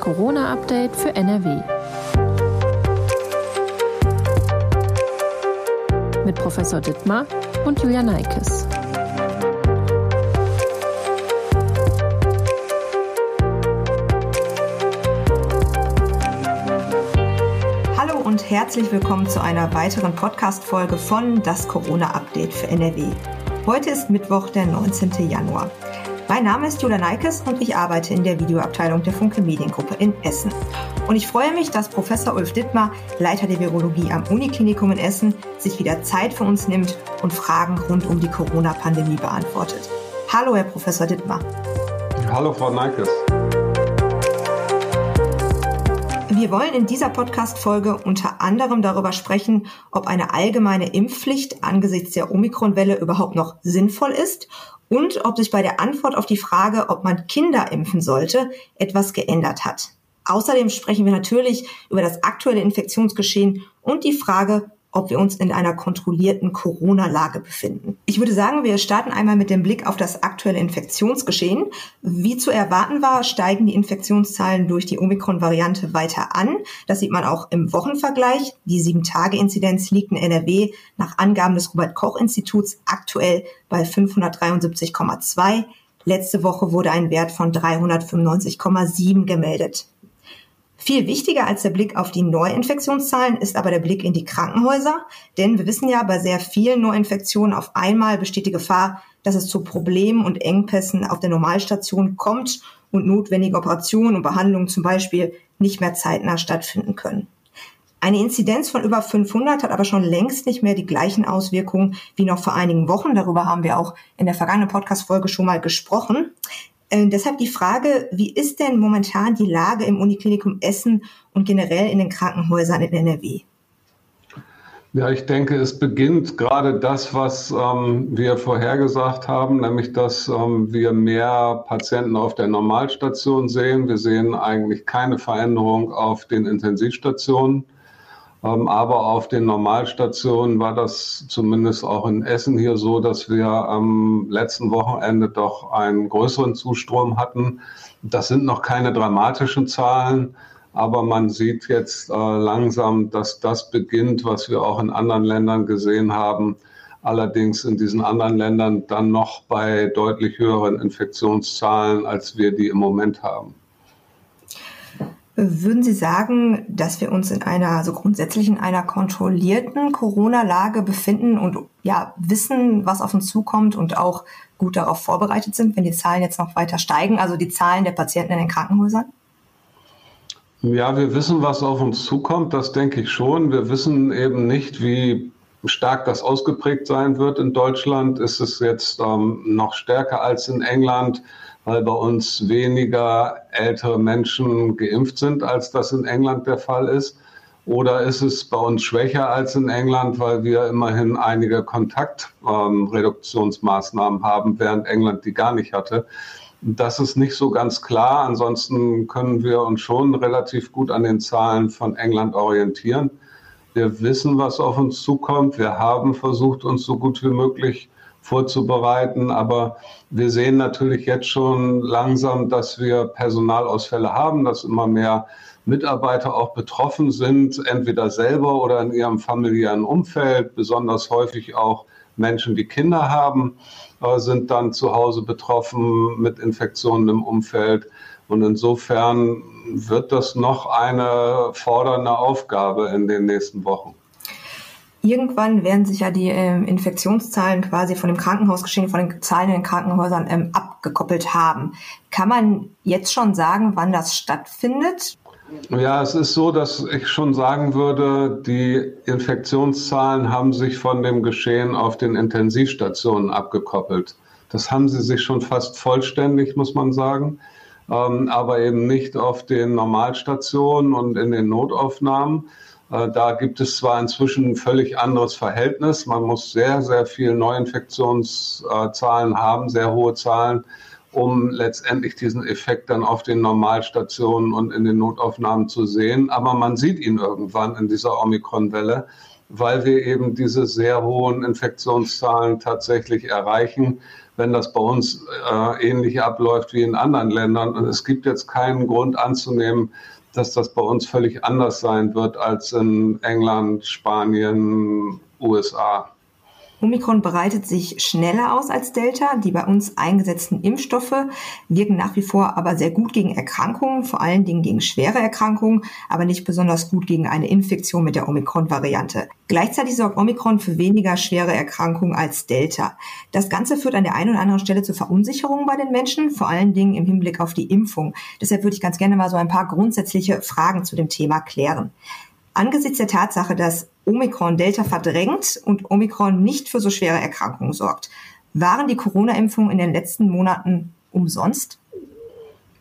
Corona-Update für NRW. Mit Professor Dittmar und Julia Neikes. Hallo und herzlich willkommen zu einer weiteren Podcast-Folge von Das Corona-Update für NRW. Heute ist Mittwoch, der 19. Januar. Mein Name ist Julia Neikes und ich arbeite in der Videoabteilung der Funke Mediengruppe in Essen. Und ich freue mich, dass Professor Ulf Dittmar, Leiter der Virologie am Uniklinikum in Essen, sich wieder Zeit für uns nimmt und Fragen rund um die Corona-Pandemie beantwortet. Hallo, Herr Professor Dittmar. Hallo, Frau Neikes. Wir wollen in dieser Podcast-Folge unter anderem darüber sprechen, ob eine allgemeine Impfpflicht angesichts der Omikron-Welle überhaupt noch sinnvoll ist und ob sich bei der Antwort auf die Frage, ob man Kinder impfen sollte, etwas geändert hat. Außerdem sprechen wir natürlich über das aktuelle Infektionsgeschehen und die Frage, ob wir uns in einer kontrollierten Corona-Lage befinden. Ich würde sagen, wir starten einmal mit dem Blick auf das aktuelle Infektionsgeschehen. Wie zu erwarten war, steigen die Infektionszahlen durch die Omikron-Variante weiter an. Das sieht man auch im Wochenvergleich. Die 7-Tage-Inzidenz liegt in NRW nach Angaben des Robert-Koch-Instituts aktuell bei 573,2. Letzte Woche wurde ein Wert von 395,7 gemeldet. Viel wichtiger als der Blick auf die Neuinfektionszahlen ist aber der Blick in die Krankenhäuser, denn wir wissen ja, bei sehr vielen Neuinfektionen auf einmal besteht die Gefahr, dass es zu Problemen und Engpässen auf der Normalstation kommt und notwendige Operationen und Behandlungen zum Beispiel nicht mehr zeitnah stattfinden können. Eine Inzidenz von über 500 hat aber schon längst nicht mehr die gleichen Auswirkungen wie noch vor einigen Wochen. Darüber haben wir auch in der vergangenen Podcast-Folge schon mal gesprochen. Äh, deshalb die Frage, wie ist denn momentan die Lage im Uniklinikum Essen und generell in den Krankenhäusern in NRW? Ja, ich denke, es beginnt gerade das, was ähm, wir vorhergesagt haben, nämlich dass ähm, wir mehr Patienten auf der Normalstation sehen. Wir sehen eigentlich keine Veränderung auf den Intensivstationen. Ähm, aber auf den Normalstationen war das zumindest auch in Essen hier so, dass wir am letzten Wochenende doch einen größeren Zustrom hatten. Das sind noch keine dramatischen Zahlen, aber man sieht jetzt äh, langsam, dass das beginnt, was wir auch in anderen Ländern gesehen haben. Allerdings in diesen anderen Ländern dann noch bei deutlich höheren Infektionszahlen, als wir die im Moment haben. Würden Sie sagen, dass wir uns in einer, also grundsätzlich in einer kontrollierten Corona-Lage befinden und ja, wissen, was auf uns zukommt und auch gut darauf vorbereitet sind, wenn die Zahlen jetzt noch weiter steigen, also die Zahlen der Patienten in den Krankenhäusern? Ja, wir wissen, was auf uns zukommt, das denke ich schon. Wir wissen eben nicht, wie stark das ausgeprägt sein wird in Deutschland. Ist es jetzt ähm, noch stärker als in England? Weil bei uns weniger ältere Menschen geimpft sind, als das in England der Fall ist? Oder ist es bei uns schwächer als in England, weil wir immerhin einige Kontaktreduktionsmaßnahmen ähm, haben, während England die gar nicht hatte? Das ist nicht so ganz klar. Ansonsten können wir uns schon relativ gut an den Zahlen von England orientieren. Wir wissen, was auf uns zukommt. Wir haben versucht, uns so gut wie möglich vorzubereiten. Aber wir sehen natürlich jetzt schon langsam, dass wir Personalausfälle haben, dass immer mehr Mitarbeiter auch betroffen sind, entweder selber oder in ihrem familiären Umfeld, besonders häufig auch Menschen, die Kinder haben, äh, sind dann zu Hause betroffen mit Infektionen im Umfeld. Und insofern wird das noch eine fordernde Aufgabe in den nächsten Wochen. Irgendwann werden sich ja die ähm, Infektionszahlen quasi von dem Krankenhausgeschehen, von den Zahlen in den Krankenhäusern ähm, abgekoppelt haben. Kann man jetzt schon sagen, wann das stattfindet? Ja, es ist so, dass ich schon sagen würde, die Infektionszahlen haben sich von dem Geschehen auf den Intensivstationen abgekoppelt. Das haben sie sich schon fast vollständig, muss man sagen, ähm, aber eben nicht auf den Normalstationen und in den Notaufnahmen. Äh, da gibt es zwar inzwischen ein völlig anderes Verhältnis. Man muss sehr, sehr viel Neuinfektionszahlen haben, sehr hohe Zahlen, um letztendlich diesen Effekt dann auf den Normalstationen und in den Notaufnahmen zu sehen. Aber man sieht ihn irgendwann in dieser Omikron-Welle. weil wir eben diese sehr hohen Infektionszahlen tatsächlich erreichen, wenn das bei uns äh, ähnlich abläuft wie in anderen Ländern. Und es gibt jetzt keinen Grund anzunehmen, dass das bei uns völlig anders sein wird als in England, Spanien, USA. Omikron breitet sich schneller aus als Delta. Die bei uns eingesetzten Impfstoffe wirken nach wie vor aber sehr gut gegen Erkrankungen, vor allen Dingen gegen schwere Erkrankungen, aber nicht besonders gut gegen eine Infektion mit der Omikron-Variante. Gleichzeitig sorgt Omikron für weniger schwere Erkrankungen als Delta. Das Ganze führt an der einen oder anderen Stelle zu Verunsicherungen bei den Menschen, vor allen Dingen im Hinblick auf die Impfung. Deshalb würde ich ganz gerne mal so ein paar grundsätzliche Fragen zu dem Thema klären. Angesichts der Tatsache, dass Omikron Delta verdrängt und Omikron nicht für so schwere Erkrankungen sorgt, waren die Corona-Impfungen in den letzten Monaten umsonst?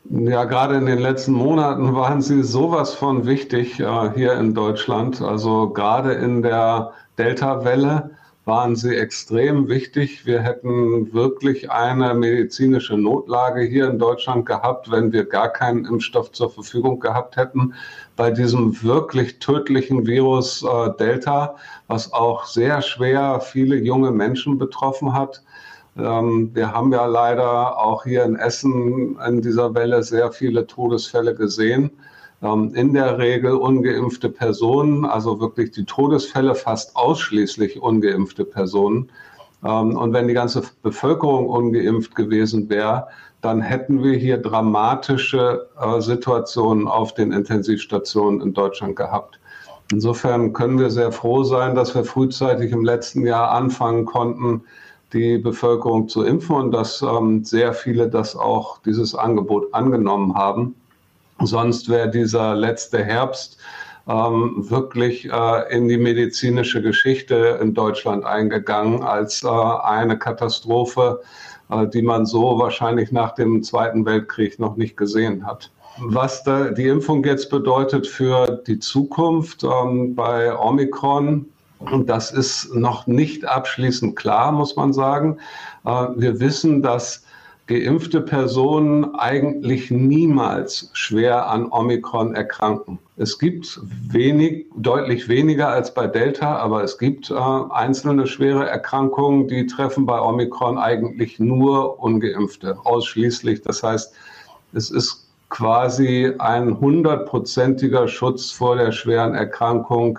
Ja, gerade in den letzten Monaten waren sie sowas von wichtig äh, hier in Deutschland. Also gerade in der Delta-Welle waren sie extrem wichtig. Wir hätten wirklich eine medizinische Notlage hier in Deutschland gehabt, wenn wir gar keinen Impfstoff zur Verfügung gehabt hätten. Bei diesem wirklich tödlichen Virus äh, Delta, was auch sehr schwer viele junge Menschen betroffen hat. Ähm, wir haben ja leider auch hier in Essen in dieser Welle sehr viele Todesfälle gesehen. Ähm, in der Regel ungeimpfte Personen, also wirklich die Todesfälle fast ausschließlich ungeimpfte Personen. Ähm, und wenn die ganze Bevölkerung ungeimpft gewesen wäre, dann hätten wir hier dramatische äh, Situationen auf den Intensivstationen in Deutschland gehabt. Insofern können wir sehr froh sein, dass wir frühzeitig im letzten Jahr anfangen konnten, die Bevölkerung zu impfen und dass ähm, sehr viele das auch dieses Angebot angenommen haben. Sonst wäre dieser letzte Herbst ähm, wirklich äh, in die medizinische Geschichte in Deutschland eingegangen als äh, eine Katastrophe, äh, die man so wahrscheinlich nach dem Zweiten Weltkrieg noch nicht gesehen hat. Was da die Impfung jetzt bedeutet für die Zukunft ähm, bei Omikron, das ist noch nicht abschließend klar, muss man sagen. Äh, wir wissen, dass geimpfte Personen eigentlich niemals schwer an Omikron erkranken. Es gibt wenig, deutlich weniger als bei Delta, aber es gibt äh, einzelne schwere Erkrankungen, die treffen bei Omikron eigentlich nur ungeimpfte, ausschließlich. Das heißt, es ist quasi ein hundertprozentiger Schutz vor der schweren Erkrankung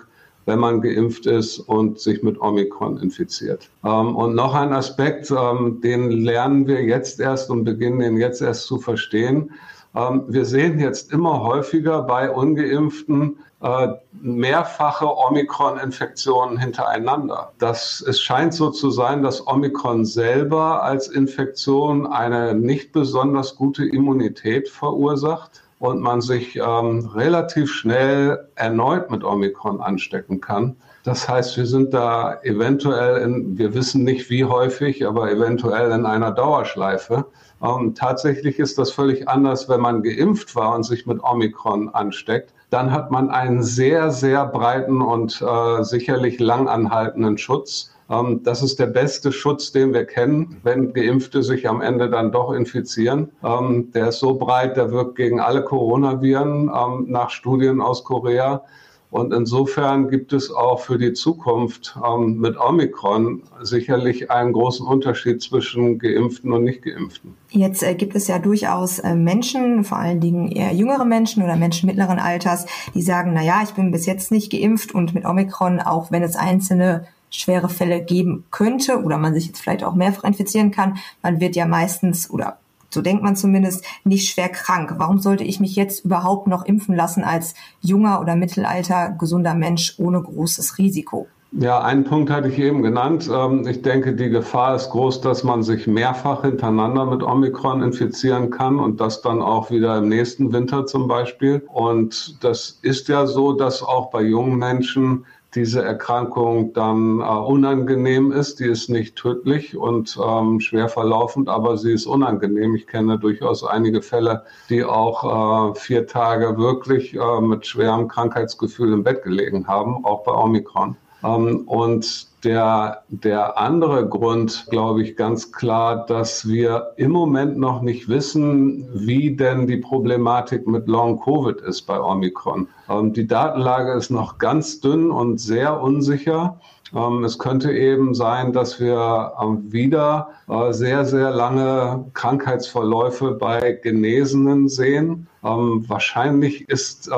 wenn man geimpft ist und sich mit Omikron infiziert. Ähm, und noch ein Aspekt, ähm, den lernen wir jetzt erst und beginnen den jetzt erst zu verstehen. Ähm, wir sehen jetzt immer häufiger bei ungeimpften äh, mehrfache Omikron-Infektionen hintereinander. Das, es scheint so zu sein, dass Omikron selber als Infektion eine nicht besonders gute Immunität verursacht und man sich ähm, relativ schnell erneut mit Omikron anstecken kann. Das heißt, wir sind da eventuell, in, wir wissen nicht wie häufig, aber eventuell in einer Dauerschleife. Ähm, tatsächlich ist das völlig anders, wenn man geimpft war und sich mit Omikron ansteckt. Dann hat man einen sehr, sehr breiten und äh, sicherlich langanhaltenden Schutz. Ähm, das ist der beste Schutz, den wir kennen, wenn Geimpfte sich am Ende dann doch infizieren. Ähm, der ist so breit, der wirkt gegen alle Coronaviren ähm, nach Studien aus Korea. Und insofern gibt es auch für die Zukunft ähm, mit Omikron sicherlich einen großen Unterschied zwischen Geimpften und Nicht-Geimpften. Jetzt äh, gibt es ja durchaus äh, Menschen, vor allen Dingen eher jüngere Menschen oder Menschen mittleren Alters, die sagen, na ja, ich bin bis jetzt nicht geimpft und mit Omikron, auch wenn es einzelne schwere Fälle geben könnte oder man sich jetzt vielleicht auch mehrfach infizieren kann, man wird ja meistens oder so denkt man zumindest, nicht schwer krank. Warum sollte ich mich jetzt überhaupt noch impfen lassen als junger oder mittelalter gesunder Mensch ohne großes Risiko? Ja, einen Punkt hatte ich eben genannt. Ähm, ich denke, die Gefahr ist groß, dass man sich mehrfach hintereinander mit Omikron infizieren kann und das dann auch wieder im nächsten Winter zum Beispiel. Und das ist ja so, dass auch bei jungen Menschen diese Erkrankung dann äh, unangenehm ist. Die ist nicht tödlich und ähm, schwer verlaufend, aber sie ist unangenehm. Ich kenne durchaus einige Fälle, die auch äh, vier Tage wirklich äh, mit schwerem Krankheitsgefühl im Bett gelegen haben, auch bei Omikron. Ähm, und der, der andere Grund, glaube ich, ganz klar, dass wir im Moment noch nicht wissen, wie denn die Problematik mit Long Covid ist bei Omikron. Ähm, die Datenlage ist noch ganz dünn und sehr unsicher. Ähm, es könnte eben sein, dass wir wieder äh, sehr, sehr lange Krankheitsverläufe bei Genesenen sehen. Wahrscheinlich ist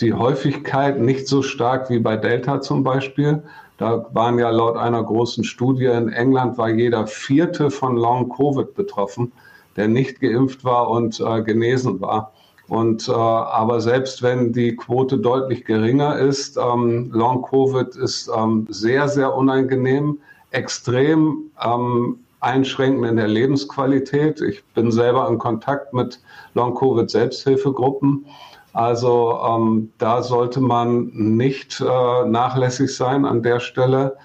die Häufigkeit nicht so stark wie bei Delta zum Beispiel. Da waren ja laut einer großen Studie in England war jeder vierte von Long Covid betroffen, der nicht geimpft war und äh, genesen war. Und äh, aber selbst wenn die Quote deutlich geringer ist, ähm, Long Covid ist ähm, sehr, sehr unangenehm, extrem ähm, einschränkend in der Lebensqualität. Ich bin selber in Kontakt mit Long Covid Selbsthilfegruppen also ähm, da sollte man nicht äh, nachlässig sein an der Stelle.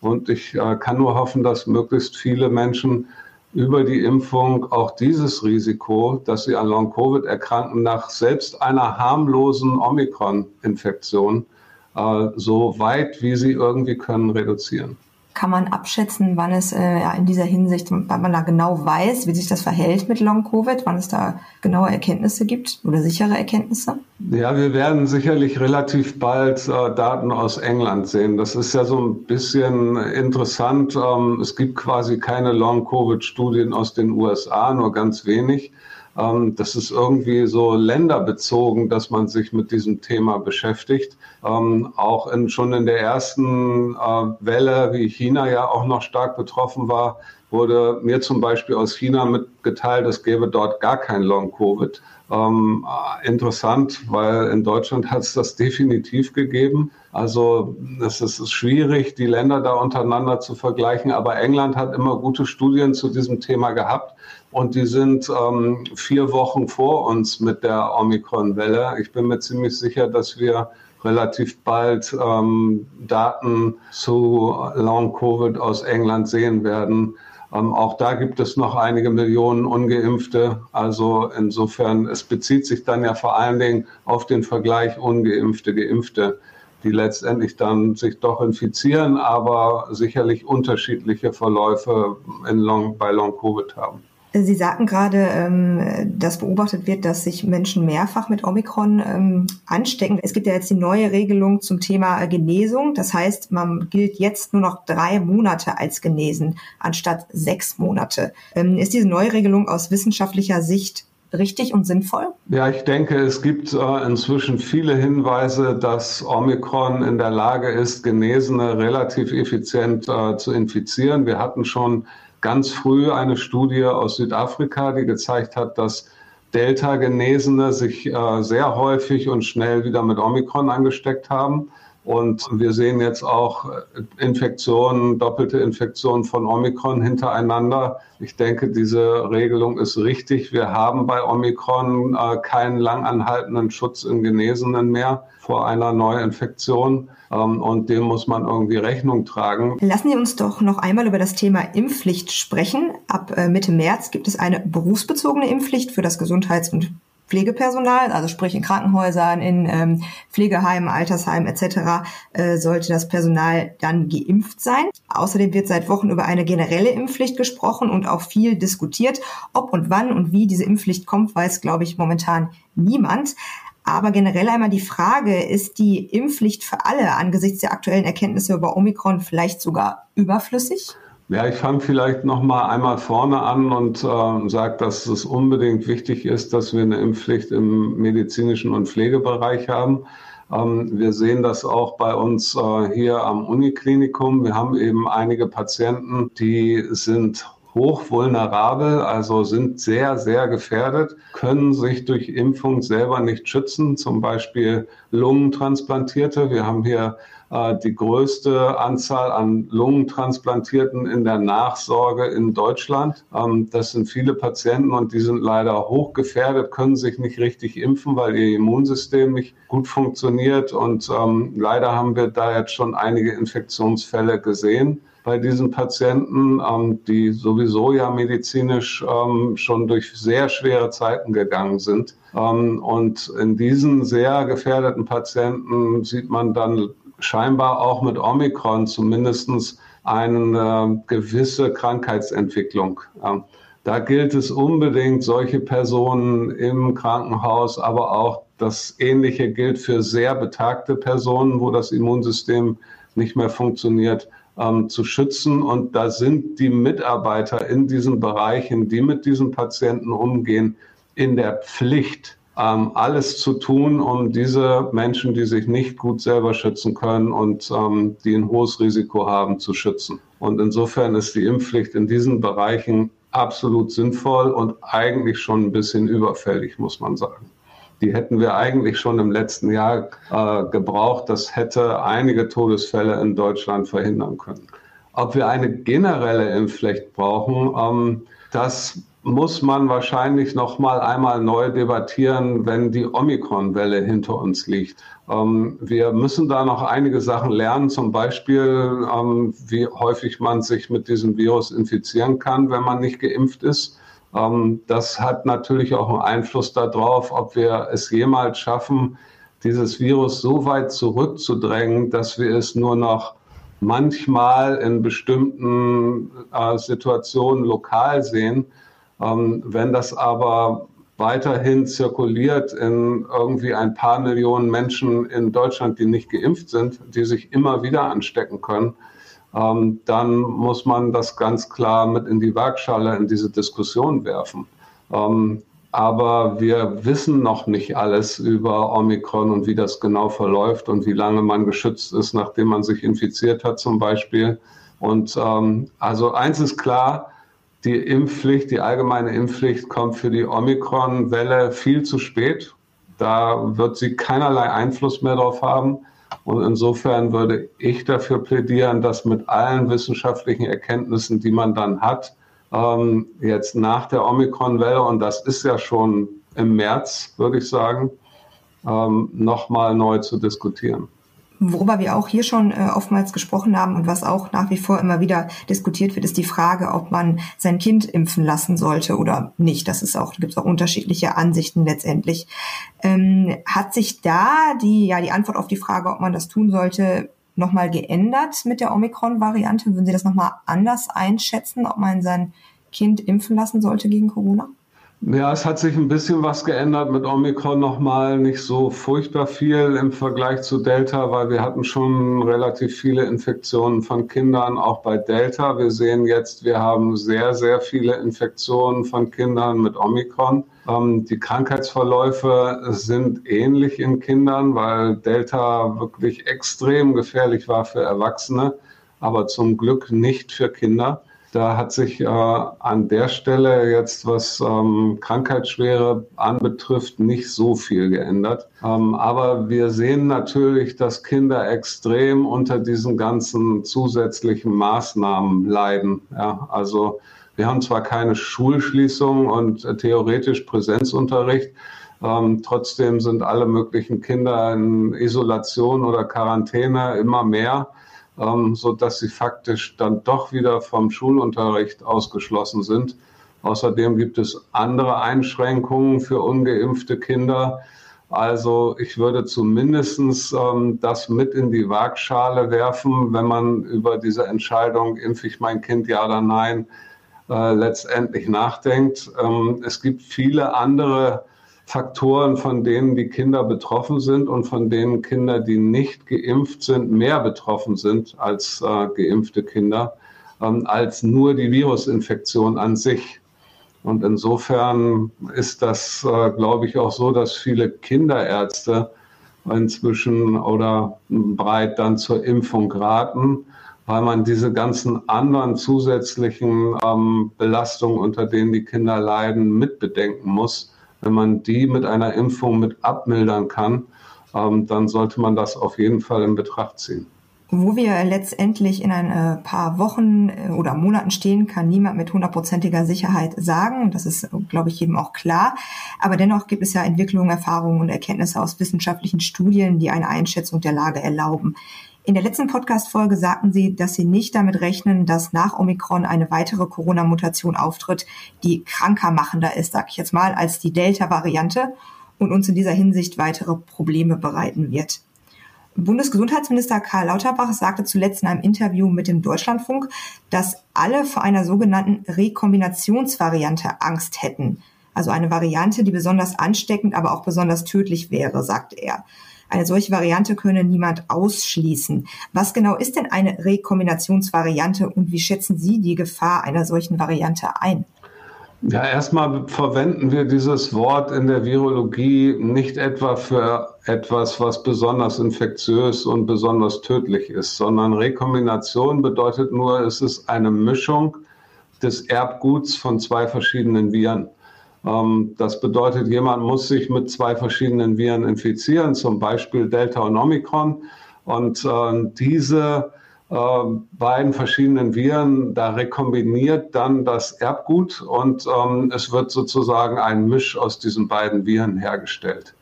Und ich äh, kann nur hoffen, dass möglichst viele Menschen über die Impfung auch dieses Risiko, dass sie an Long-Covid erkranken, nach selbst einer harmlosen Omikron-Infektion äh, so weit wie sie irgendwie können reduzieren kann man abschätzen, wann es äh, ja, in dieser Hinsicht, wann man da genau weiß, wie sich das verhält mit Long-Covid, wann es da genaue Erkenntnisse gibt oder sichere Erkenntnisse? Ja, wir werden sicherlich relativ bald äh, Daten aus England sehen. Das ist ja so ein bisschen interessant. Ähm, es gibt quasi keine Long-Covid-Studien aus den USA, nur ganz wenig. Ähm, das ist irgendwie so länderbezogen, dass man sich mit diesem Thema beschäftigt. Ähm, auch in, schon in der ersten äh, Welle, wie China ja auch noch stark betroffen war, wurde mir zum Beispiel aus China mitgeteilt, es gäbe dort gar kein Long-Covid. Ähm, interessant, weil in Deutschland hat es das definitiv gegeben. Also es ist schwierig, die Länder da untereinander zu vergleichen, aber England hat immer gute Studien zu diesem Thema gehabt und die sind ähm, vier Wochen vor uns mit der Omikron-Welle. Ich bin mir ziemlich sicher, dass wir relativ bald ähm, Daten zu Long-Covid aus England sehen werden. Ähm, auch da gibt es noch einige Millionen ungeimpfte. Also insofern, es bezieht sich dann ja vor allen Dingen auf den Vergleich ungeimpfte, geimpfte, die letztendlich dann sich doch infizieren, aber sicherlich unterschiedliche Verläufe in Long, bei Long-Covid haben. Sie sagten gerade, ähm, dass beobachtet wird, dass sich Menschen mehrfach mit Omikron ähm, anstecken. Es gibt ja jetzt die neue Regelung zum Thema Genesung. Das heißt, man gilt jetzt nur noch drei Monate als genesen anstatt sechs Monate. Ähm, ist diese neue Regelung aus wissenschaftlicher Sicht richtig und sinnvoll? Ja, ich denke, es gibt äh, inzwischen viele Hinweise, dass Omikron in der Lage ist, Genesene relativ effizient äh, zu infizieren. Wir hatten schon ganz früh eine Studie aus Südafrika, die gezeigt hat, dass Delta-Genesene sich äh, sehr häufig und schnell wieder mit Omikron angesteckt haben. Und wir sehen jetzt auch Infektionen, doppelte Infektionen von Omikron hintereinander. Ich denke, diese Regelung ist richtig. Wir haben bei Omikron äh, keinen langanhaltenden Schutz in Genesenen mehr vor einer Neuinfektion. Ähm, und dem muss man irgendwie Rechnung tragen. Lassen Sie uns doch noch einmal über das Thema Impfpflicht sprechen. Ab äh, Mitte März gibt es eine berufsbezogene Impfpflicht für das Gesundheits- und Pflegepersonal, also sprich in Krankenhäusern, in ähm, Pflegeheimen, Altersheimen etc., äh, sollte das Personal dann geimpft sein. Außerdem wird seit Wochen über eine generelle Impfpflicht gesprochen und auch viel diskutiert. Ob und wann und wie diese Impfpflicht kommt, weiß, glaube ich, momentan niemand. Aber generell einmal die Frage, ist die Impfpflicht für alle angesichts der aktuellen Erkenntnisse über Omikron vielleicht sogar überflüssig? Ja, ich fange vielleicht noch mal einmal vorne an und äh, sage, dass es unbedingt wichtig ist, dass wir eine Impfpflicht im medizinischen und Pflegebereich haben. Ähm, wir sehen das auch bei uns äh, hier am Uniklinikum. Wir haben eben einige Patienten, die sind hochvulnerabel, also sind sehr, sehr gefährdet, können sich durch Impfung selber nicht schützen, zum Beispiel Lungentransplantierte. Wir haben hier die größte Anzahl an Lungentransplantierten in der Nachsorge in Deutschland. Ähm, das sind viele Patienten und die sind leider hochgefährdet, können sich nicht richtig impfen, weil ihr Immunsystem nicht gut funktioniert. Und ähm, leider haben wir da jetzt schon einige Infektionsfälle gesehen bei diesen Patienten, ähm, die sowieso ja medizinisch schon durch sehr schwere Zeiten gegangen sind. Und in diesen sehr gefährdeten Patienten sieht man dann scheinbar auch mit Omikron zumindest eine gewisse Krankheitsentwicklung. Da gilt es unbedingt, solche Personen im Krankenhaus, aber auch das Ähnliche gilt für sehr betagte Personen, wo das Immunsystem nicht mehr funktioniert, ähm, zu schützen. Und da sind die Mitarbeiter in diesen Bereichen, die mit diesen Patienten umgehen, in der Pflicht, ähm, alles zu tun, um diese Menschen, die sich nicht gut selber schützen können und ähm, die ein hohes Risiko haben, zu schützen. Und insofern ist die Impfpflicht in diesen Bereichen absolut sinnvoll und eigentlich schon ein bisschen überfällig, muss man sagen. Die hätten wir eigentlich schon im letzten Jahr äh, gebraucht. Das hätte einige Todesfälle in Deutschland verhindern können. Ob wir eine generelle Impfpflicht brauchen, ähm, das muss man wahrscheinlich noch mal einmal neu debattieren, wenn die Omikron-Welle hinter uns liegt. Ähm, wir müssen da noch einige Sachen lernen, zum Beispiel, ähm, wie häufig man sich mit diesem Virus infizieren kann, wenn man nicht geimpft ist. Ähm, das hat natürlich auch einen Einfluss darauf, ob wir es jemals schaffen, dieses Virus so weit zurückzudrängen, dass wir es nur noch manchmal in bestimmten äh, Situationen lokal sehen. Ähm, wenn das aber weiterhin zirkuliert in irgendwie ein paar Millionen Menschen in Deutschland, die nicht geimpft sind, die sich immer wieder anstecken können, ähm, dann muss man das ganz klar mit in die Waagschale in diese Diskussion werfen. Ähm, aber wir wissen noch nicht alles über Omikron und wie das genau verläuft und wie lange man geschützt ist, nachdem man sich infiziert hat zum Beispiel. Und ähm, also eins ist klar, die Impfpflicht, die allgemeine Impfpflicht kommt für die Omikron-Welle viel zu spät. Da wird sie keinerlei Einfluss mehr drauf haben. Und insofern würde ich dafür plädieren, dass mit allen wissenschaftlichen Erkenntnissen, die man dann hat, ähm, jetzt nach der Omikron-Welle, und das ist ja schon im März, würde ich sagen, ähm, nochmal neu zu diskutieren worüber wir auch hier schon äh, oftmals gesprochen haben und was auch nach wie vor immer wieder diskutiert wird, ist die Frage, ob man sein Kind impfen lassen sollte oder nicht. Das ist auch, gibt es auch unterschiedliche Ansichten letztendlich. Ähm, hat sich da die, ja, die Antwort auf die Frage, ob man das tun sollte, nochmal geändert mit der Omikron-Variante? Würden Sie das nochmal anders einschätzen, ob man sein Kind impfen lassen sollte gegen Corona? Ja, es hat sich ein bisschen was geändert mit Omikron nochmal, nicht so furchtbar viel im Vergleich zu Delta, weil wir hatten schon relativ viele Infektionen von Kindern, auch bei Delta. Wir sehen jetzt, wir haben sehr, sehr viele Infektionen von Kindern mit Omikron. Ähm, die Krankheitsverläufe sind ähnlich in Kindern, weil Delta wirklich extrem gefährlich war für Erwachsene, aber zum Glück nicht für Kinder. Da hat sich äh, an der Stelle jetzt, was ähm, Krankheitsschwere anbetrifft, nicht so viel geändert. Ähm, aber wir sehen natürlich, dass Kinder extrem unter diesen ganzen zusätzlichen Maßnahmen leiden. Ja, also wir haben zwar keine Schulschließung und äh, theoretisch Präsenzunterricht, ähm, trotzdem sind alle möglichen Kinder in Isolation oder Quarantäne immer mehr ähm, so dass sie faktisch dann doch wieder vom Schulunterricht ausgeschlossen sind. Außerdem gibt es andere Einschränkungen für ungeimpfte Kinder. Also ich würde zumindest ähm, das mit in die Waagschale werfen, wenn man über diese Entscheidung, impfe ich mein Kind ja oder nein, äh, letztendlich nachdenkt. Ähm, es gibt viele andere Faktoren, von denen die Kinder betroffen sind und von denen Kinder, die nicht geimpft sind, mehr betroffen sind als äh, geimpfte Kinder, ähm, als nur die Virusinfektion an sich. Und insofern ist das, äh, glaube ich, auch so, dass viele Kinderärzte inzwischen oder breit dann zur Impfung raten, weil man diese ganzen anderen zusätzlichen ähm, Belastungen, unter denen die Kinder leiden, mitbedenken muss wenn man die mit einer Impfung mit abmildern kann, ähm, dann sollte man das auf jeden Fall in Betracht ziehen. Wo wir letztendlich in ein äh, paar Wochen äh, oder Monaten stehen, kann niemand mit hundertprozentiger Sicherheit sagen. Das ist, glaube ich, jedem auch klar. Aber dennoch gibt es ja Entwicklungen, Erfahrungen und Erkenntnisse aus wissenschaftlichen Studien, die eine Einschätzung der Lage erlauben. In der letzten Podcast-Folge sagten Sie, dass Sie nicht damit rechnen, dass nach Omikron eine weitere Corona-Mutation auftritt, die kranker machender ist, sag ich jetzt mal, als die Delta-Variante und uns in dieser Hinsicht weitere Probleme bereiten wird. Bundesgesundheitsminister Karl Lauterbach sagte zuletzt in einem Interview mit dem Deutschlandfunk, dass alle vor einer sogenannten Rekombinationsvariante Angst hätten. Also eine Variante, die besonders ansteckend, aber auch besonders tödlich wäre, sagte er. Eine solche Variante könne niemand ausschließen. Was genau ist denn eine Rekombinationsvariante und wie schätzen Sie die Gefahr einer solchen Variante ein? Ja, erstmal verwenden wir dieses Wort in der Virologie nicht etwa für etwas, was besonders infektiös und besonders tödlich ist, sondern Rekombination bedeutet nur, es ist eine Mischung des Erbguts von zwei verschiedenen Viren. Ähm, das bedeutet, jemand muss sich mit zwei verschiedenen Viren infizieren, zum Beispiel Delta und Omikron. Und äh, diese ähm, beiden verschiedenen Viren, da rekombiniert dann das Erbgut und ähm, es wird sozusagen ein Misch aus diesen beiden Viren hergestellt.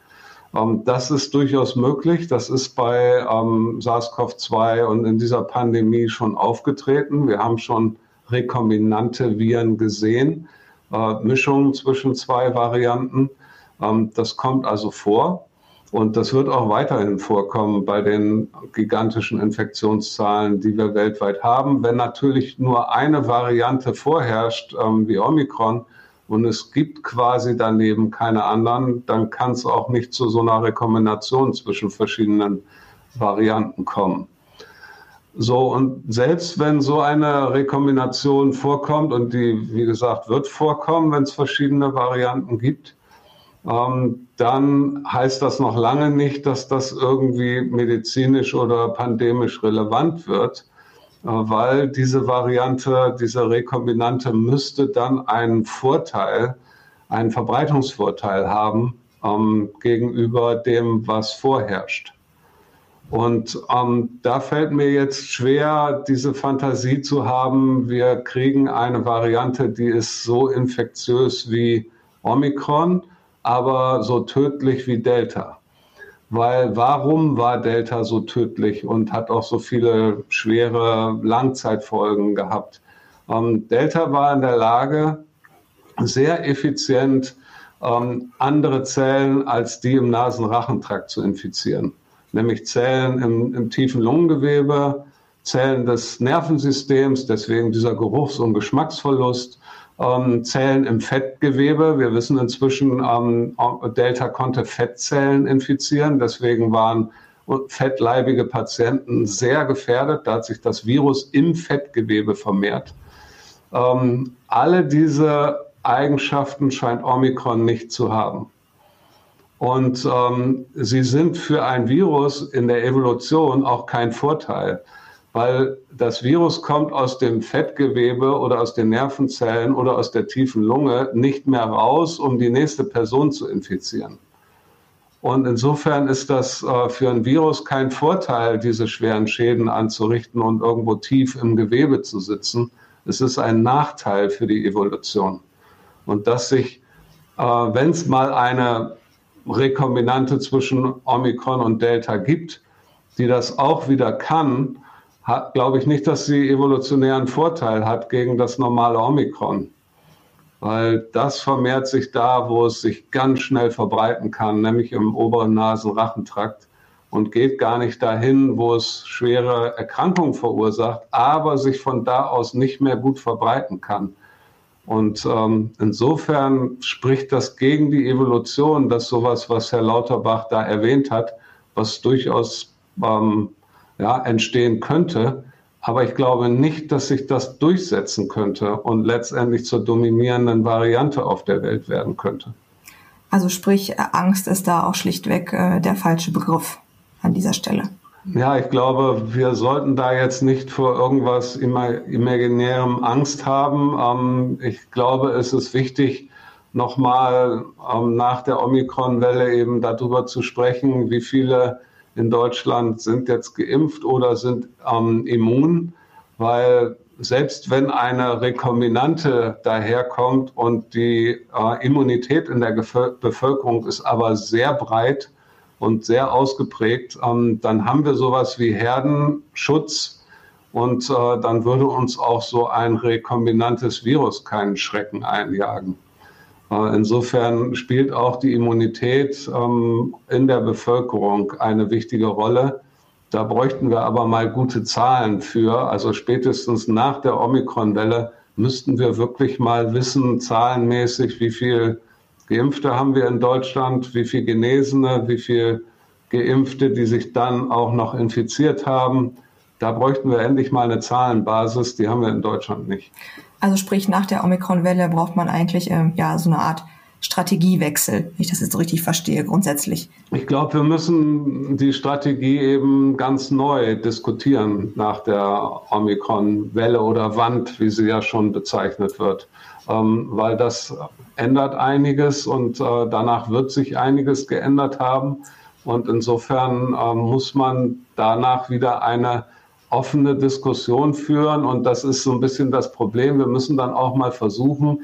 Ähm, das ist durchaus möglich. Das ist bei ähm, SARS-CoV-2 und in dieser Pandemie schon aufgetreten. Wir haben schon rekombinante Viren gesehen, äh, Mischungen zwischen zwei Varianten. Ähm, das kommt also vor. Und das wird auch weiterhin vorkommen bei den gigantischen Infektionszahlen, die wir weltweit haben. Wenn natürlich nur eine Variante vorherrscht, ähm, wie Omikron, und es gibt quasi daneben keine anderen, dann kann es auch nicht zu so einer Rekombination zwischen verschiedenen Varianten kommen. So, und selbst wenn so eine Rekombination vorkommt, und die, wie gesagt, wird vorkommen, wenn es verschiedene Varianten gibt, ähm, dann heißt das noch lange nicht, dass das irgendwie medizinisch oder pandemisch relevant wird, äh, weil diese Variante, diese Rekombinante müsste dann einen Vorteil, einen Verbreitungsvorteil haben ähm, gegenüber dem, was vorherrscht. Und ähm, da fällt mir jetzt schwer, diese Fantasie zu haben, wir kriegen eine Variante, die ist so infektiös wie Omikron aber so tödlich wie Delta. Weil warum war Delta so tödlich und hat auch so viele schwere Langzeitfolgen gehabt? Ähm, Delta war in der Lage, sehr effizient ähm, andere Zellen als die im Nasenrachentrakt zu infizieren. Nämlich Zellen im, im tiefen Lungengewebe, Zellen des Nervensystems, deswegen dieser Geruchs- und Geschmacksverlust, ähm, Zellen im Fettgewebe. Wir wissen inzwischen, ähm, Delta konnte Fettzellen infizieren. Deswegen waren fettleibige Patienten sehr gefährdet. Da hat sich das Virus im Fettgewebe vermehrt. Ähm, alle diese Eigenschaften scheint Omikron nicht zu haben. Und ähm, sie sind für ein Virus in der Evolution auch kein Vorteil weil das Virus kommt aus dem Fettgewebe oder aus den Nervenzellen oder aus der tiefen Lunge nicht mehr raus, um die nächste Person zu infizieren. Und insofern ist das äh, für ein Virus kein Vorteil, diese schweren Schäden anzurichten und irgendwo tief im Gewebe zu sitzen. Es ist ein Nachteil für die Evolution. Und dass sich, äh, wenn es mal eine Rekombinante zwischen Omikron und Delta gibt, die das auch wieder kann, glaube ich nicht, dass sie evolutionären Vorteil hat gegen das normale Omikron. Weil das vermehrt sich da, wo es sich ganz schnell verbreiten kann, nämlich im oberen Nasenrachentrakt und geht gar nicht dahin, wo es schwere Erkrankungen verursacht, aber sich von da aus nicht mehr gut verbreiten kann. Und ähm, insofern spricht das gegen die Evolution, dass sowas, was Herr Lauterbach da erwähnt hat, was durchaus ähm, ja, entstehen könnte. Aber ich glaube nicht, dass sich das durchsetzen könnte und letztendlich zur dominierenden Variante auf der Welt werden könnte. Also sprich, Angst ist da auch schlichtweg äh, der falsche Begriff an dieser Stelle. Ja, ich glaube, wir sollten da jetzt nicht vor irgendwas Imaginärem Angst haben. Ähm, ich glaube, es ist wichtig, nochmal ähm, nach der Omikron-Welle eben darüber zu sprechen, wie viele in Deutschland sind jetzt geimpft oder sind ähm, immun, weil selbst wenn eine Rekombinante daherkommt und die äh, Immunität in der Bevölkerung ist aber sehr breit und sehr ausgeprägt, ähm, dann haben wir sowas wie Herdenschutz und äh, dann würde uns auch so ein rekombinantes Virus keinen Schrecken einjagen. Äh, insofern spielt auch die Immunität ähm, in der Bevölkerung eine wichtige Rolle. Da bräuchten wir aber mal gute Zahlen für. Also spätestens nach der Omikron-Welle müssten wir wirklich mal wissen, zahlenmäßig, wie viel Geimpfte haben wir in Deutschland, wie viel Genesene, wie viel Geimpfte, die sich dann auch noch infiziert haben. Da bräuchten wir endlich mal eine Zahlenbasis, die haben wir in Deutschland nicht. Also sprich, nach der Omikron-Welle braucht man eigentlich ähm, ja so eine Art Strategiewechsel, wenn ich das jetzt richtig verstehe, grundsätzlich. Ich glaube, wir müssen die Strategie eben ganz neu diskutieren nach der Omikron-Welle oder Wand, wie sie ja schon bezeichnet wird. Ähm, weil das ändert einiges und äh, danach wird sich einiges geändert haben. Und insofern äh, muss man danach wieder eine offene Diskussion führen. Und das ist so ein bisschen das Problem. Wir müssen dann auch mal versuchen,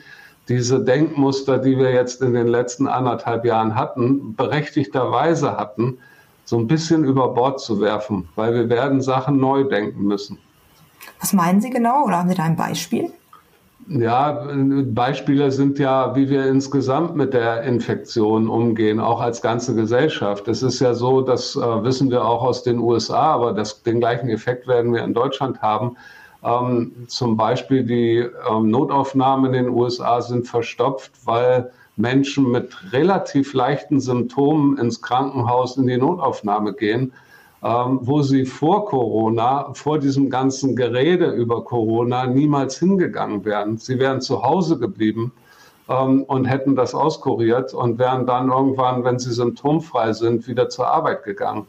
diese Denkmuster, die wir jetzt in den letzten anderthalb Jahren hatten, berechtigterweise hatten, so ein bisschen über Bord zu werfen, weil wir werden Sachen neu denken müssen. Was meinen Sie genau oder haben Sie da ein Beispiel? Ja, Beispiele sind ja, wie wir insgesamt mit der Infektion umgehen, auch als ganze Gesellschaft. Es ist ja so, das äh, wissen wir auch aus den USA, aber das, den gleichen Effekt werden wir in Deutschland haben ähm, zum Beispiel die ähm, Notaufnahmen in den USA sind verstopft, weil Menschen mit relativ leichten Symptomen ins Krankenhaus in die Notaufnahme gehen, ähm, wo sie vor Corona, vor diesem ganzen Gerede über Corona niemals hingegangen wären. Sie wären zu Hause geblieben ähm, und hätten das auskuriert und wären dann irgendwann, wenn sie symptomfrei sind, wieder zur Arbeit gegangen.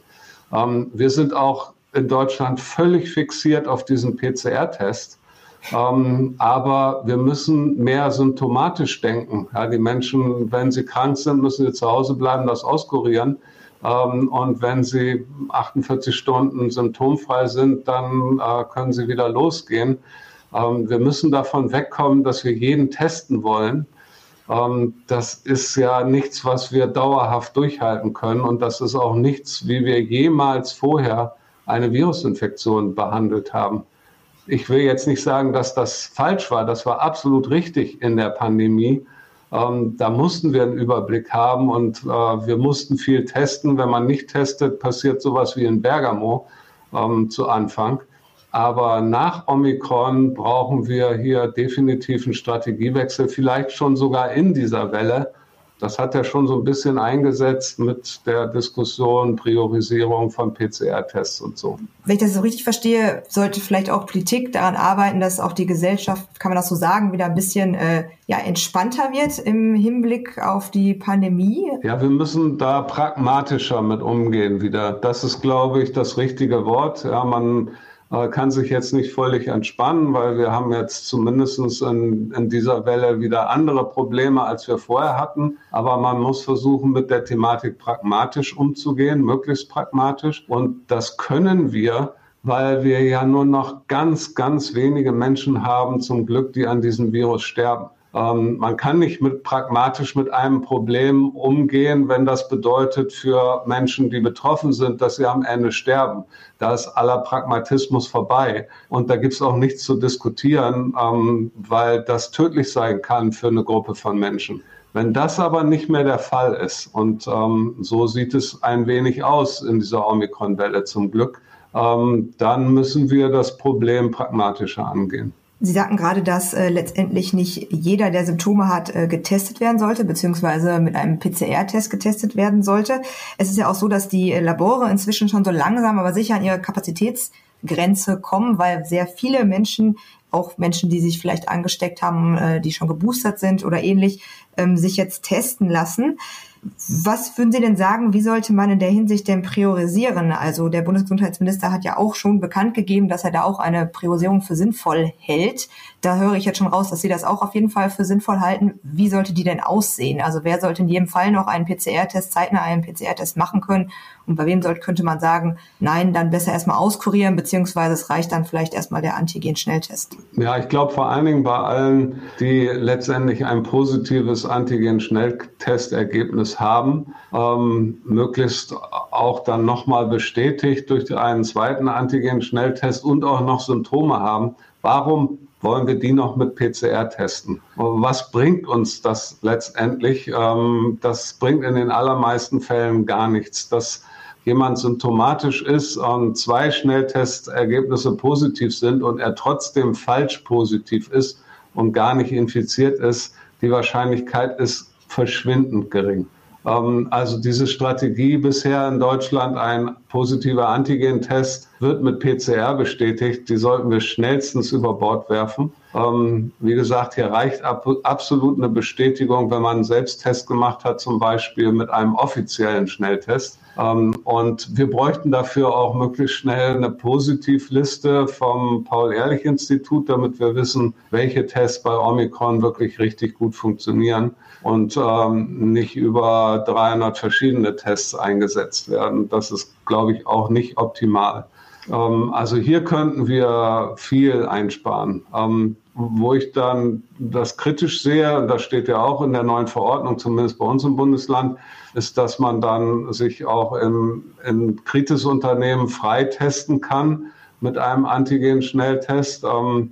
Ähm, wir sind auch in Deutschland völlig fixiert auf diesen PCR-Test. Ähm, aber wir müssen mehr symptomatisch denken. Ja, die Menschen, wenn sie krank sind, müssen sie zu Hause bleiben, das auskurieren. Ähm, und wenn sie 48 Stunden symptomfrei sind, dann äh, können sie wieder losgehen. Ähm, wir müssen davon wegkommen, dass wir jeden testen wollen. Ähm, das ist ja nichts, was wir dauerhaft durchhalten können. Und das ist auch nichts, wie wir jemals vorher eine Virusinfektion behandelt haben. Ich will jetzt nicht sagen, dass das falsch war. Das war absolut richtig in der Pandemie. Ähm, da mussten wir einen Überblick haben und äh, wir mussten viel testen. Wenn man nicht testet, passiert sowas wie in Bergamo ähm, zu Anfang. Aber nach Omikron brauchen wir hier definitiv einen Strategiewechsel, vielleicht schon sogar in dieser Welle, das hat er schon so ein bisschen eingesetzt mit der Diskussion, Priorisierung von PCR-Tests und so. Wenn ich das so richtig verstehe, sollte vielleicht auch Politik daran arbeiten, dass auch die Gesellschaft, kann man das so sagen, wieder ein bisschen äh, ja, entspannter wird im Hinblick auf die Pandemie? Ja, wir müssen da pragmatischer mit umgehen wieder. Das ist, glaube ich, das richtige Wort. Ja, man kann sich jetzt nicht völlig entspannen, weil wir haben jetzt zumindest in, in dieser Welle wieder andere Probleme, als wir vorher hatten. Aber man muss versuchen, mit der Thematik pragmatisch umzugehen, möglichst pragmatisch. Und das können wir, weil wir ja nur noch ganz, ganz wenige Menschen haben, zum Glück, die an diesem Virus sterben. Ähm, man kann nicht mit, pragmatisch mit einem Problem umgehen, wenn das bedeutet für Menschen, die betroffen sind, dass sie am Ende sterben. Da ist aller Pragmatismus vorbei. Und da gibt es auch nichts zu diskutieren, ähm, weil das tödlich sein kann für eine Gruppe von Menschen. Wenn das aber nicht mehr der Fall ist, und ähm, so sieht es ein wenig aus in dieser Omikron-Welle zum Glück, ähm, dann müssen wir das Problem pragmatischer angehen. Sie sagten gerade, dass äh, letztendlich nicht jeder, der Symptome hat, äh, getestet werden sollte, beziehungsweise mit einem PCR-Test getestet werden sollte. Es ist ja auch so, dass die Labore inzwischen schon so langsam, aber sicher an ihre Kapazitätsgrenze kommen, weil sehr viele Menschen, auch Menschen, die sich vielleicht angesteckt haben, äh, die schon geboostert sind oder ähnlich, ähm, sich jetzt testen lassen. Was würden Sie denn sagen, wie sollte man in der Hinsicht denn priorisieren? Also der Bundesgesundheitsminister hat ja auch schon bekannt gegeben, dass er da auch eine Priorisierung für sinnvoll hält. Da höre ich jetzt schon raus, dass Sie das auch auf jeden Fall für sinnvoll halten. Wie sollte die denn aussehen? Also wer sollte in jedem Fall noch einen PCR-Test, zeitnah einen PCR-Test machen können? Und bei wem sollte, könnte man sagen, nein, dann besser erstmal auskurieren, beziehungsweise es reicht dann vielleicht erstmal der Antigen-Schnelltest? Ja, ich glaube vor allen Dingen bei allen, die letztendlich ein positives Antigen-Schnelltestergebnis Ergebnis haben, ähm, möglichst auch dann nochmal bestätigt durch einen zweiten Antigen-Schnelltest und auch noch Symptome haben. Warum wollen wir die noch mit PCR testen? Was bringt uns das letztendlich? Ähm, das bringt in den allermeisten Fällen gar nichts. Das jemand symptomatisch ist und zwei Schnelltestergebnisse positiv sind und er trotzdem falsch positiv ist und gar nicht infiziert ist, die Wahrscheinlichkeit ist verschwindend gering. Ähm, also diese Strategie bisher in Deutschland, ein positiver Antigentest wird mit PCR bestätigt, die sollten wir schnellstens über Bord werfen. Ähm, wie gesagt, hier reicht absolut eine Bestätigung, wenn man einen Selbsttest gemacht hat, zum Beispiel mit einem offiziellen Schnelltest. Ähm, und wir bräuchten dafür auch möglichst schnell eine Positivliste vom Paul-Ehrlich-Institut, damit wir wissen, welche Tests bei Omikron wirklich richtig gut funktionieren und ähm, nicht über 300 verschiedene Tests eingesetzt werden. Das ist, glaube ich, auch nicht optimal. Ähm, also hier könnten wir viel einsparen. Ähm, wo ich dann das kritisch sehe, und das steht ja auch in der neuen Verordnung, zumindest bei uns im Bundesland, ist, dass man dann sich auch im, in Kritis-Unternehmen freitesten kann mit einem Antigen-Schnelltest. Ähm,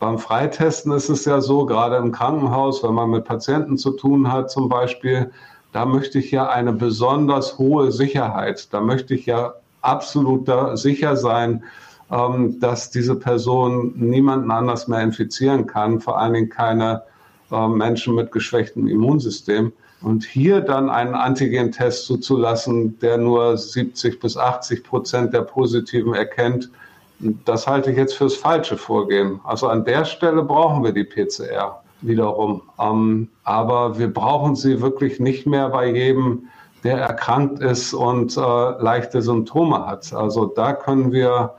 beim Freitesten ist es ja so, gerade im Krankenhaus, wenn man mit Patienten zu tun hat zum Beispiel, da möchte ich ja eine besonders hohe Sicherheit. Da möchte ich ja absolut sicher sein, ähm, dass diese Person niemanden anders mehr infizieren kann, vor allen Dingen keine äh, Menschen mit geschwächtem Immunsystem. Und hier dann einen Antigentest zuzulassen, der nur 70 bis 80 Prozent der Positiven erkennt, das halte ich jetzt fürs falsche Vorgehen. Also an der Stelle brauchen wir die PCR wiederum. Ähm, aber wir brauchen sie wirklich nicht mehr bei jedem, der erkrankt ist und äh, leichte Symptome hat. Also da können wir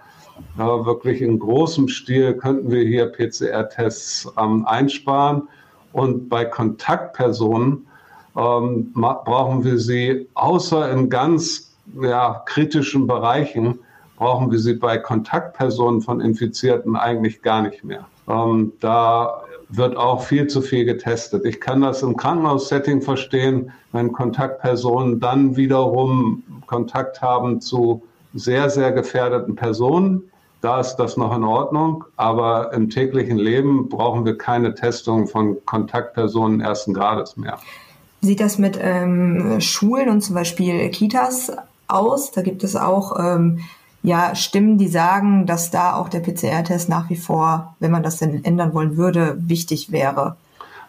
äh, wirklich in großem Stil könnten wir hier PCR-Tests ähm, einsparen. Und bei Kontaktpersonen ähm, brauchen wir sie außer in ganz ja, kritischen Bereichen, brauchen wir sie bei Kontaktpersonen von Infizierten eigentlich gar nicht mehr. Ähm, da wird auch viel zu viel getestet. Ich kann das im Krankenhaussetting verstehen, wenn Kontaktpersonen dann wiederum Kontakt haben zu sehr, sehr gefährdeten Personen. Da ist das noch in Ordnung, aber im täglichen Leben brauchen wir keine Testung von Kontaktpersonen ersten Grades mehr. Wie sieht das mit ähm, Schulen und zum Beispiel Kitas aus? Da gibt es auch ähm, ja Stimmen, die sagen, dass da auch der PCR-Test nach wie vor, wenn man das denn ändern wollen würde, wichtig wäre.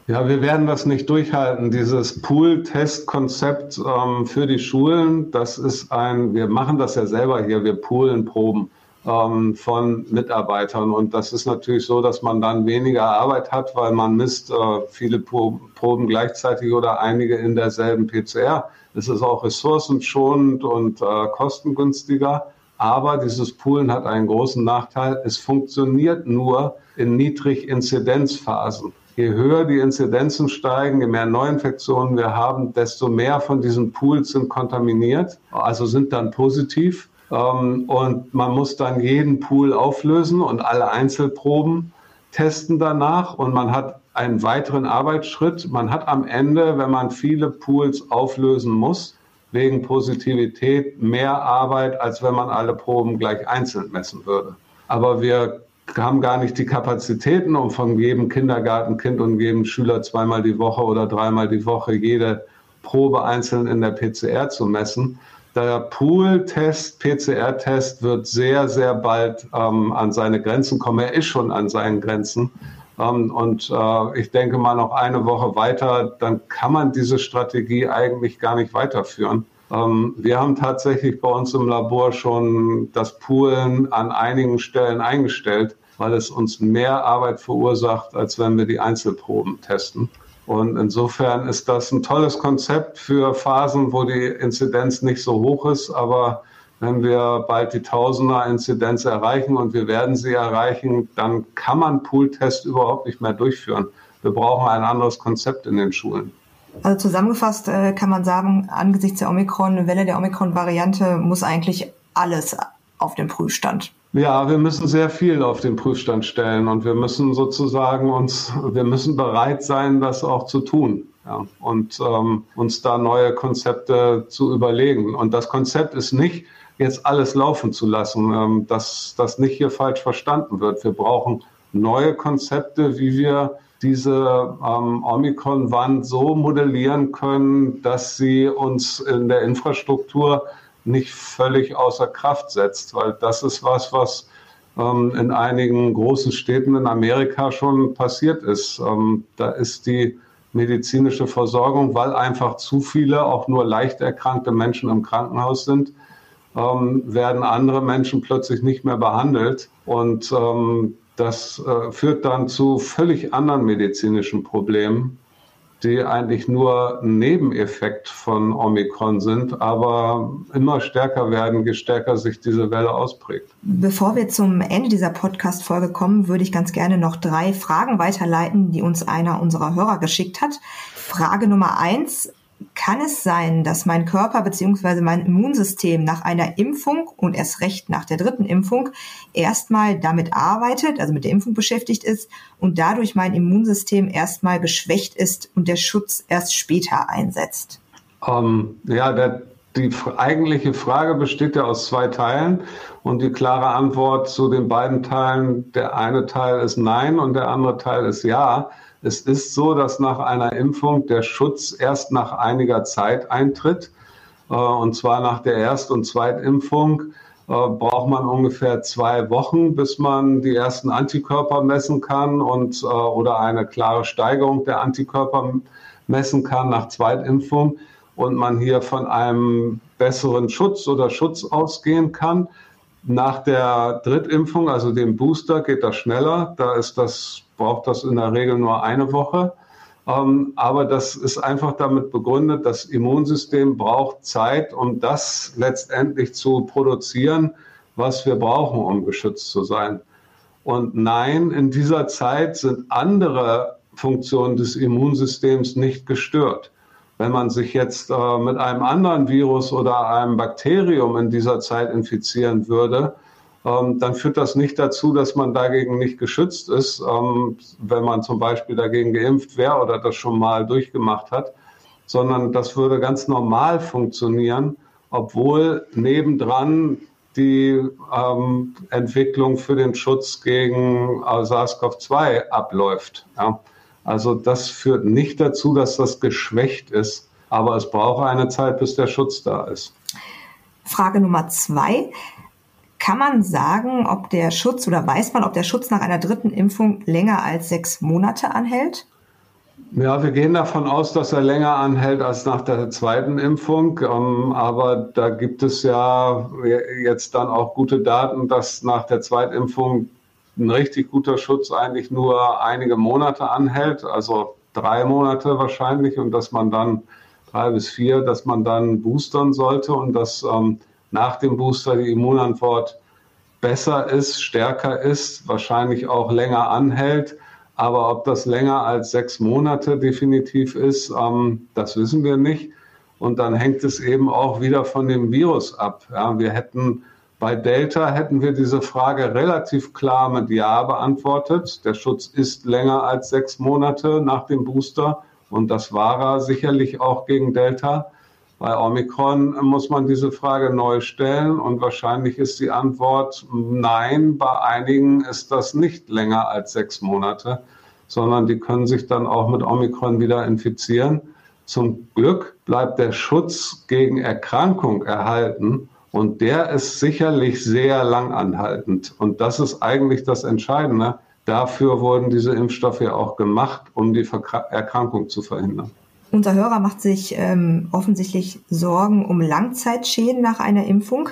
Ja, wir werden das nicht durchhalten. Dieses Pool-Test-Konzept ähm, für die Schulen, das ist ein, wir machen das ja selber hier, wir poolen Proben ähm, von Mitarbeitern. Und das ist natürlich so, dass man dann weniger Arbeit hat, weil man misst äh, viele Proben gleichzeitig oder einige in derselben PCR. Es ist auch ressourcenschonend und äh, kostengünstiger. Aber dieses Poolen hat einen großen Nachteil. Es funktioniert nur in Niedrig-Inzidenzphasen. Je höher die Inzidenzen steigen, je mehr Neuinfektionen wir haben, desto mehr von diesen Pools sind kontaminiert, also sind dann positiv. Ähm, und man muss dann jeden Pool auflösen und alle Einzelproben testen danach. Und man hat einen weiteren Arbeitsschritt. Man hat am Ende, wenn man viele Pools auflösen muss, wegen Positivität mehr Arbeit, als wenn man alle Proben gleich einzeln messen würde. Aber wir haben gar nicht die Kapazitäten, um von jedem Kindergartenkind und jedem Schüler zweimal die Woche oder dreimal die Woche jede Probe einzeln in der PCR zu messen. Der Pool-Test, PCR-Test wird sehr, sehr bald ähm, an seine Grenzen kommen. Er ist schon an seinen Grenzen. Ähm, und äh, ich denke mal noch eine Woche weiter, dann kann man diese Strategie eigentlich gar nicht weiterführen. Ähm, wir haben tatsächlich bei uns im Labor schon das Poolen an einigen Stellen eingestellt, weil es uns mehr Arbeit verursacht, als wenn wir die Einzelproben testen. Und insofern ist das ein tolles Konzept für Phasen, wo die Inzidenz nicht so hoch ist. Aber wenn wir bald die Tausender-Inzidenz erreichen und wir werden sie erreichen, dann kann man Pooltest überhaupt nicht mehr durchführen. Wir brauchen ein anderes Konzept in den Schulen. Also zusammengefasst äh, kann man sagen, angesichts der Omikron-Welle, der Omikron-Variante muss eigentlich alles auf den Prüfstand. Ja, wir müssen sehr viel auf den Prüfstand stellen und wir müssen sozusagen uns, wir müssen bereit sein, das auch zu tun. Ja, und ähm, uns da neue Konzepte zu überlegen. Und das Konzept ist nicht, jetzt alles laufen zu lassen, ähm, dass das nicht hier falsch verstanden wird. Wir brauchen neue Konzepte, wie wir diese ähm, Omikron-Wand so modellieren können, dass sie uns in der Infrastruktur nicht völlig außer Kraft setzt, weil das ist was, was ähm, in einigen großen Städten in Amerika schon passiert ist. Ähm, da ist die medizinische Versorgung, weil einfach zu viele auch nur leicht erkrankte Menschen im Krankenhaus sind, ähm, werden andere Menschen plötzlich nicht mehr behandelt. Und ähm, das äh, führt dann zu völlig anderen medizinischen Problemen die eigentlich nur ein Nebeneffekt von Omikron sind, aber immer stärker werden, je stärker sich diese Welle ausprägt. Bevor wir zum Ende dieser Podcast-Folge kommen, würde ich ganz gerne noch drei Fragen weiterleiten, die uns einer unserer Hörer geschickt hat. Frage Nummer eins kann es sein, dass mein Körper bzw. mein Immunsystem nach einer Impfung und erst recht nach der dritten Impfung erstmal damit arbeitet, also mit der Impfung beschäftigt ist und dadurch mein Immunsystem erstmal geschwächt ist und der Schutz erst später einsetzt? Um, ähm, ja, der, die eigentliche Frage besteht ja aus zwei Teilen und die klare Antwort zu den beiden Teilen, der eine Teil ist Nein und der andere Teil ist Ja. Es ist so, dass nach einer Impfung der Schutz erst nach einiger Zeit eintritt. Äh, und zwar nach der Erst- und Zweitimpfung äh, braucht man ungefähr zwei Wochen, bis man die ersten Antikörper messen kann und äh, oder eine klare Steigerung der Antikörper messen kann nach Zweitimpfung und man hier von einem besseren Schutz oder Schutz ausgehen kann. Nach der Drittimpfung, also dem Booster, geht das schneller. Da ist das braucht das in der Regel nur eine Woche. Ähm, aber das ist einfach damit begründet, das Immunsystem braucht Zeit, um das letztendlich zu produzieren, was wir brauchen, um geschützt zu sein. Und nein, in dieser Zeit sind andere Funktionen des Immunsystems nicht gestört. Wenn man sich jetzt äh, mit einem anderen Virus oder einem Bakterium in dieser Zeit infizieren würde, dann führt das nicht dazu, dass man dagegen nicht geschützt ist, ähm, wenn man zum Beispiel dagegen geimpft wäre oder das schon mal durchgemacht hat, sondern das würde ganz normal funktionieren, obwohl nebendran die ähm, Entwicklung für den Schutz gegen äh, SARS-CoV-2 abläuft. Also das führt nicht dazu, dass das geschwächt ist, aber es braucht eine Zeit, bis der Schutz da ist. Frage Nummer zwei. Kann man sagen, ob der Schutz oder weiß man, ob der Schutz nach einer dritten Impfung länger als sechs Monate anhält? Ja, wir gehen davon aus, dass er länger anhält als nach der zweiten Impfung. Ähm, aber da gibt es ja jetzt dann auch gute Daten, dass nach der Zweitimpfung ein richtig guter Schutz eigentlich nur einige Monate anhält, also drei Monate wahrscheinlich, und dass man dann drei bis vier, dass man dann boostern sollte und dass ähm, nach dem Booster die Immunantwort besser ist, stärker ist, wahrscheinlich auch länger anhält. Aber ob das länger als sechs Monate definitiv ist, ähm, das wissen wir nicht. Und dann hängt es eben auch wieder von dem Virus ab. Ja, wir hätten bei Delta hätten wir diese Frage relativ klar mit Ja beantwortet. Der Schutz ist länger als sechs Monate nach dem Booster. Und das war er sicherlich auch gegen Delta. Bei Omikron muss man diese Frage neu stellen und wahrscheinlich ist die Antwort nein. Bei einigen ist das nicht länger als sechs Monate, sondern die können sich dann auch mit Omikron wieder infizieren. Zum Glück bleibt der Schutz gegen Erkrankung erhalten und der ist sicherlich sehr langanhaltend. Und das ist eigentlich das Entscheidende. Dafür wurden diese Impfstoffe ja auch gemacht, um die Erkrankung zu verhindern. Unser Hörer macht sich ähm, offensichtlich Sorgen um Langzeitschäden nach einer Impfung.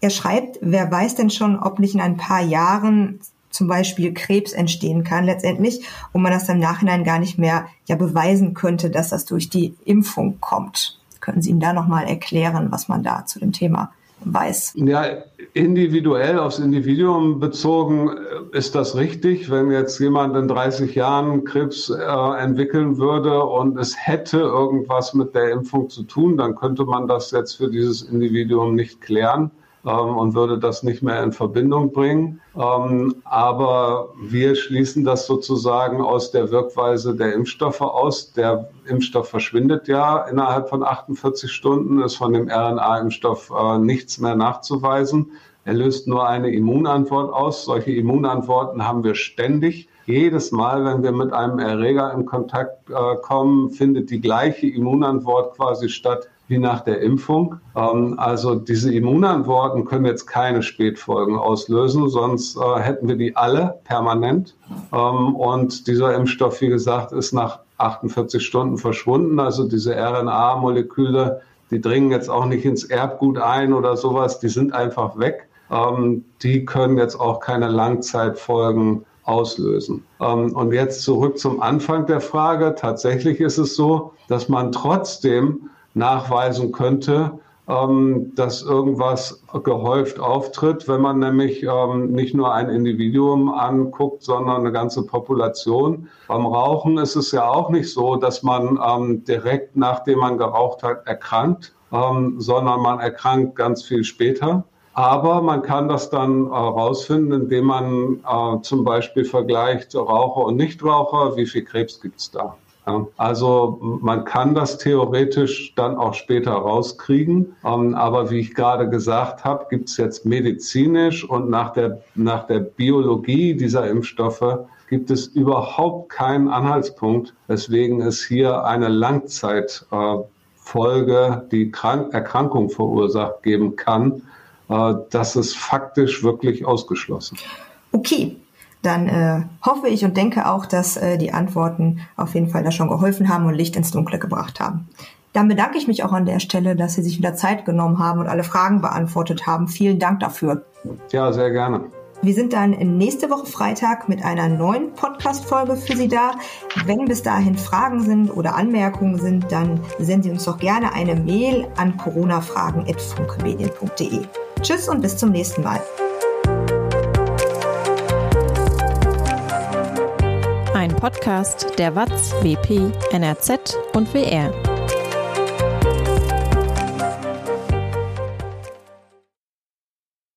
Er schreibt, wer weiß denn schon, ob nicht in ein paar Jahren zum Beispiel Krebs entstehen kann letztendlich und man das im Nachhinein gar nicht mehr ja beweisen könnte, dass das durch die Impfung kommt. Können Sie ihm da nochmal erklären, was man da zu dem Thema weiß. Ja, individuell aufs Individuum bezogen äh, ist das richtig. Wenn jetzt jemand in 30 Jahren Krebs äh, entwickeln würde und es hätte irgendwas mit der Impfung zu tun, dann könnte man das jetzt für dieses Individuum nicht klären ähm, und würde das nicht mehr in Verbindung bringen. Ähm, aber wir schließen das sozusagen aus der Wirkweise der Impfstoffe aus. Der Impfstoff verschwindet ja innerhalb von 48 Stunden, ist von dem RNA-Impfstoff äh, nichts mehr nachzuweisen. Er löst nur eine Immunantwort aus. Solche Immunantworten haben wir ständig. Jedes Mal, wenn wir mit einem Erreger in Kontakt äh, kommen, findet die gleiche Immunantwort quasi statt wie nach der Impfung. Ähm, also diese Immunantworten können jetzt keine Spätfolgen auslösen, sonst äh, hätten wir die alle permanent. Ähm, und dieser Impfstoff, wie gesagt, ist nach 48 Stunden verschwunden. Also diese RNA-Moleküle, die dringen jetzt auch nicht ins Erbgut ein oder sowas, die sind einfach weg. Ähm, die können jetzt auch keine Langzeitfolgen auslösen. Und jetzt zurück zum Anfang der Frage. Tatsächlich ist es so, dass man trotzdem nachweisen könnte, ähm, dass irgendwas gehäuft auftritt, wenn man nämlich ähm, nicht nur ein Individuum anguckt, sondern eine ganze Population. Beim Rauchen ist es ja auch nicht so, dass man ähm, direkt nachdem man geraucht hat erkrankt, sondern man erkrankt ganz viel später. Aber man kann das dann herausfinden, äh, indem man äh, zum Beispiel vergleicht Raucher und Nichtraucher, wie viel Krebs gibt es da. Ja, also man kann das theoretisch dann auch später rauskriegen. Ähm, aber wie ich gerade gesagt habe, gibt es jetzt medizinisch und nach der, nach der Biologie dieser Impfstoffe gibt es überhaupt keinen Anhaltspunkt, weswegen es hier eine Langzeitfolge, die Krank Erkrankung verursacht, geben kann. Äh, das ist faktisch wirklich ausgeschlossen. Okay, dann äh, hoffe ich und denke auch, dass äh, die Antworten auf jeden Fall da schon geholfen haben und Licht ins Dunkle gebracht haben. Dann bedanke ich mich auch an der Stelle, dass Sie sich wieder Zeit genommen haben und alle Fragen beantwortet haben. Vielen Dank dafür. Ja, sehr gerne. Wir sind dann nächste Woche Freitag mit einer neuen Podcast-Folge für Sie da. Wenn bis dahin Fragen sind oder Anmerkungen sind, dann senden Sie uns doch gerne eine Mail an coronafragen.funkmedien.de. Tschüss und bis zum nächsten Mal. Ein Podcast der WAZ, WP, NRZ und WR.